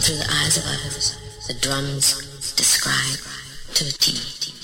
and through the eyes of others, the drums describe to a T.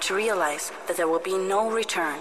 to realize that there will be no return.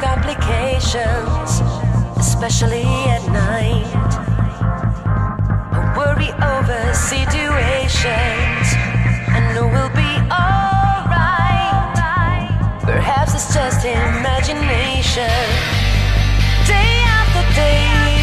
Complications, especially at night. I worry over situations. I know we'll be alright. Perhaps it's just imagination. Day after day,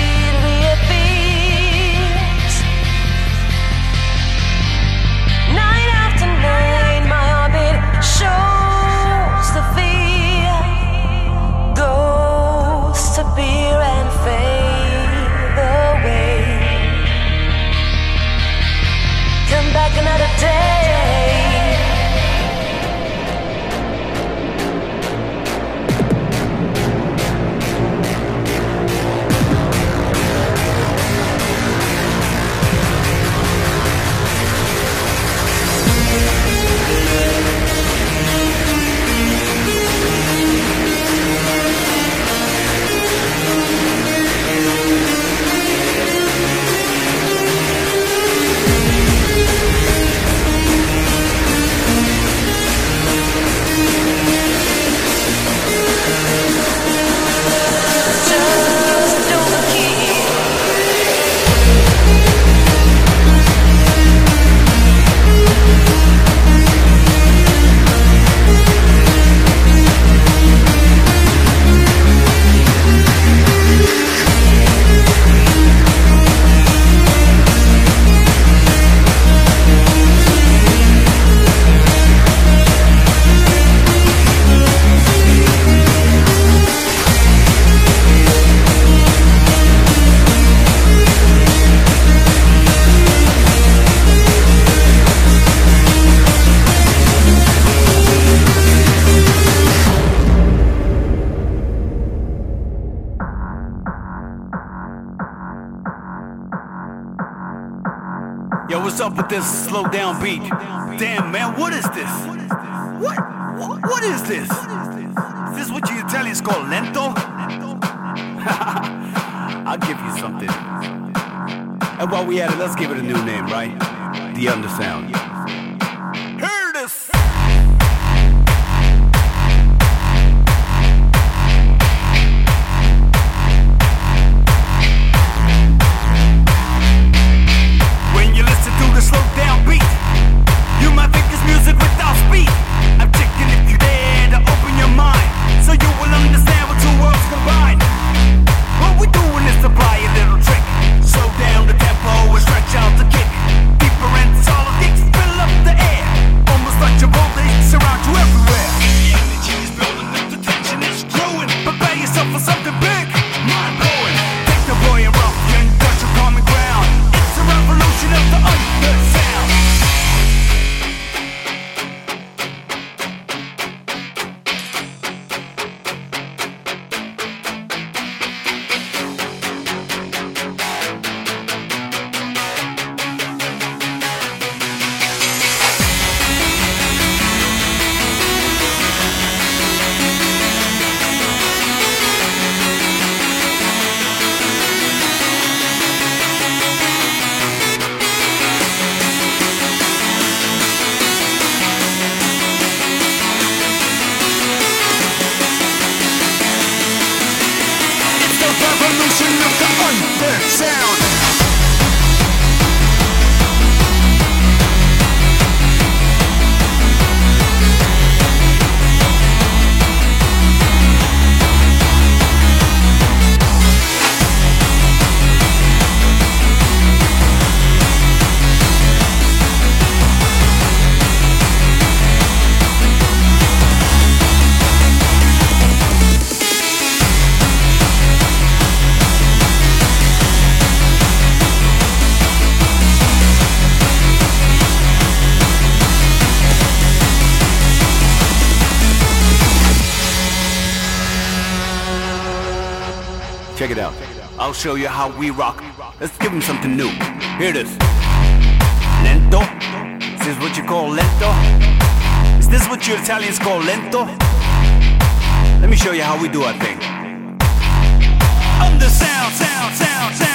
slow down beat? Damn, man, what is this? What? What, what is this? This is this what you Italians call lento? I'll give you something. And while we at it, let's give it a new name, right? The Undersound. evolution of the underground. I'll show you how we rock. Let's give them something new. Here it is. Lento? This is this what you call lento? Is this what you Italians call lento? Let me show you how we do our thing. Undersound, sound, sound, sound, sound,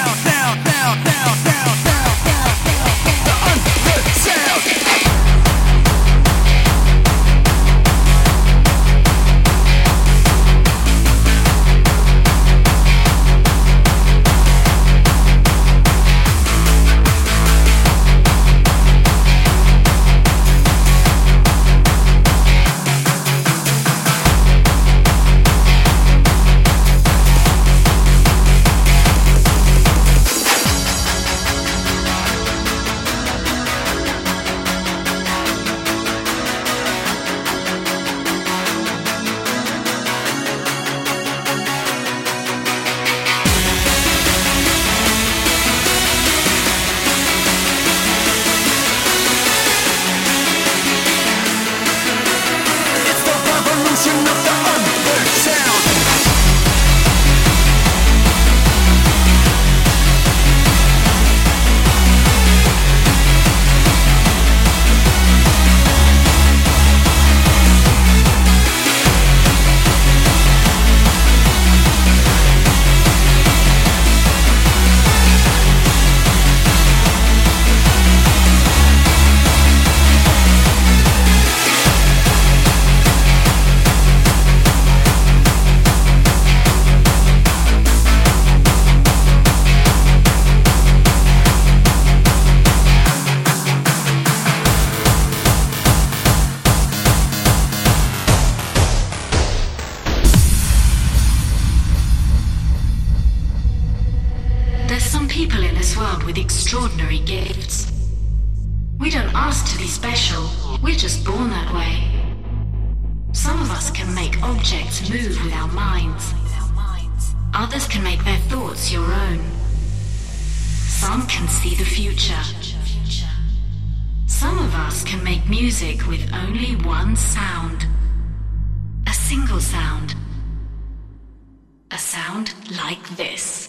music with only one sound. A single sound. A sound like this.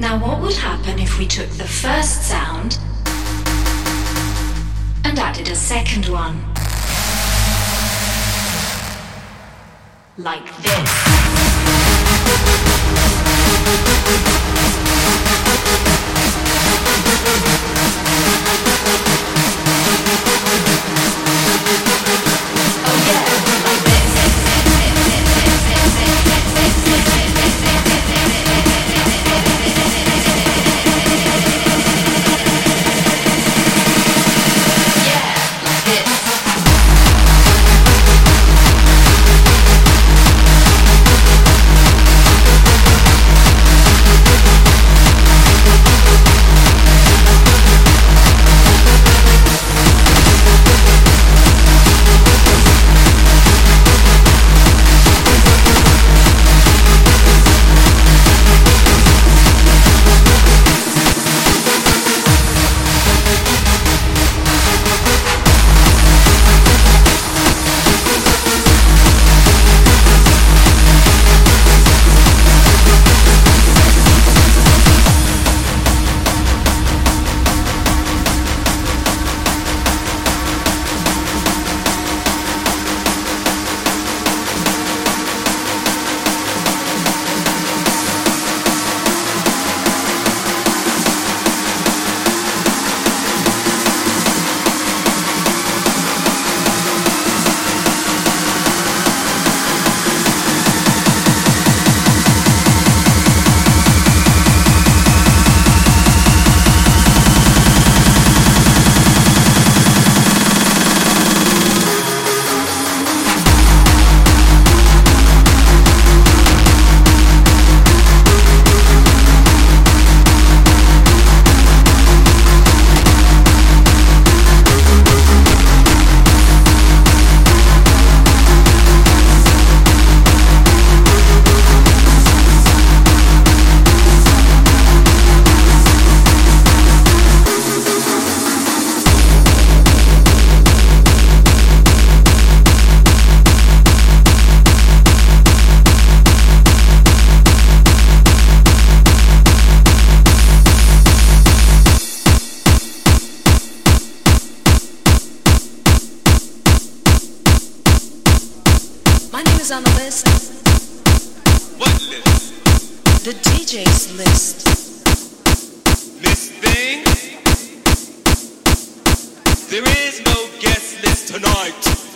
Now what would happen if we took the first sound and added a second one? Like this. On the list. What list? The DJ's list. Miss Thing? There is no guest list tonight.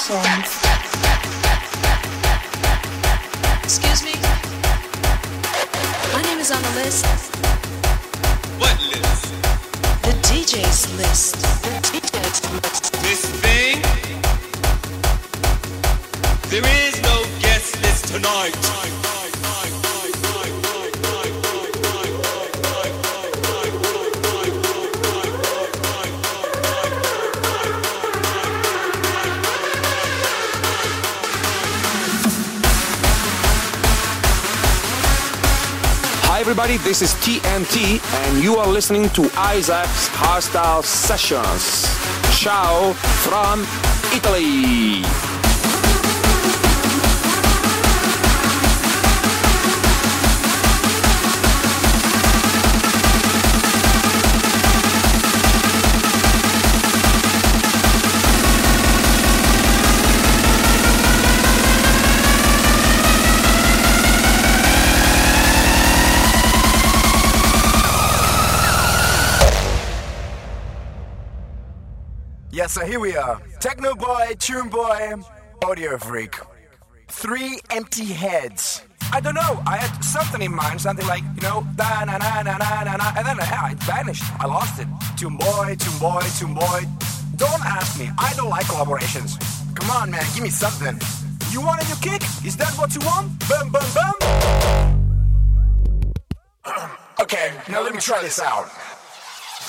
Hardstyle everybody, this is TNT and you are listening to Isaac's Hardstyle Sessions. Ciao from Italy. So here we are. Techno boy, tune boy, audio freak. Three empty heads. I don't know. I had something in mind, something like, you know, da na na na na na na, and then yeah, it vanished. I lost it. Tune boy, tune boy, tune boy. Don't ask me. I don't like collaborations. Come on, man, give me something. You want a new kick? Is that what you want? Boom, boom, boom. okay, now let me try this out.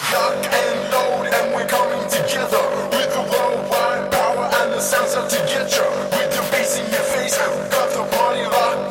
Lock and load, and we're coming together with the worldwide power and the sounds out to get you. With the bass in your face, got the party locked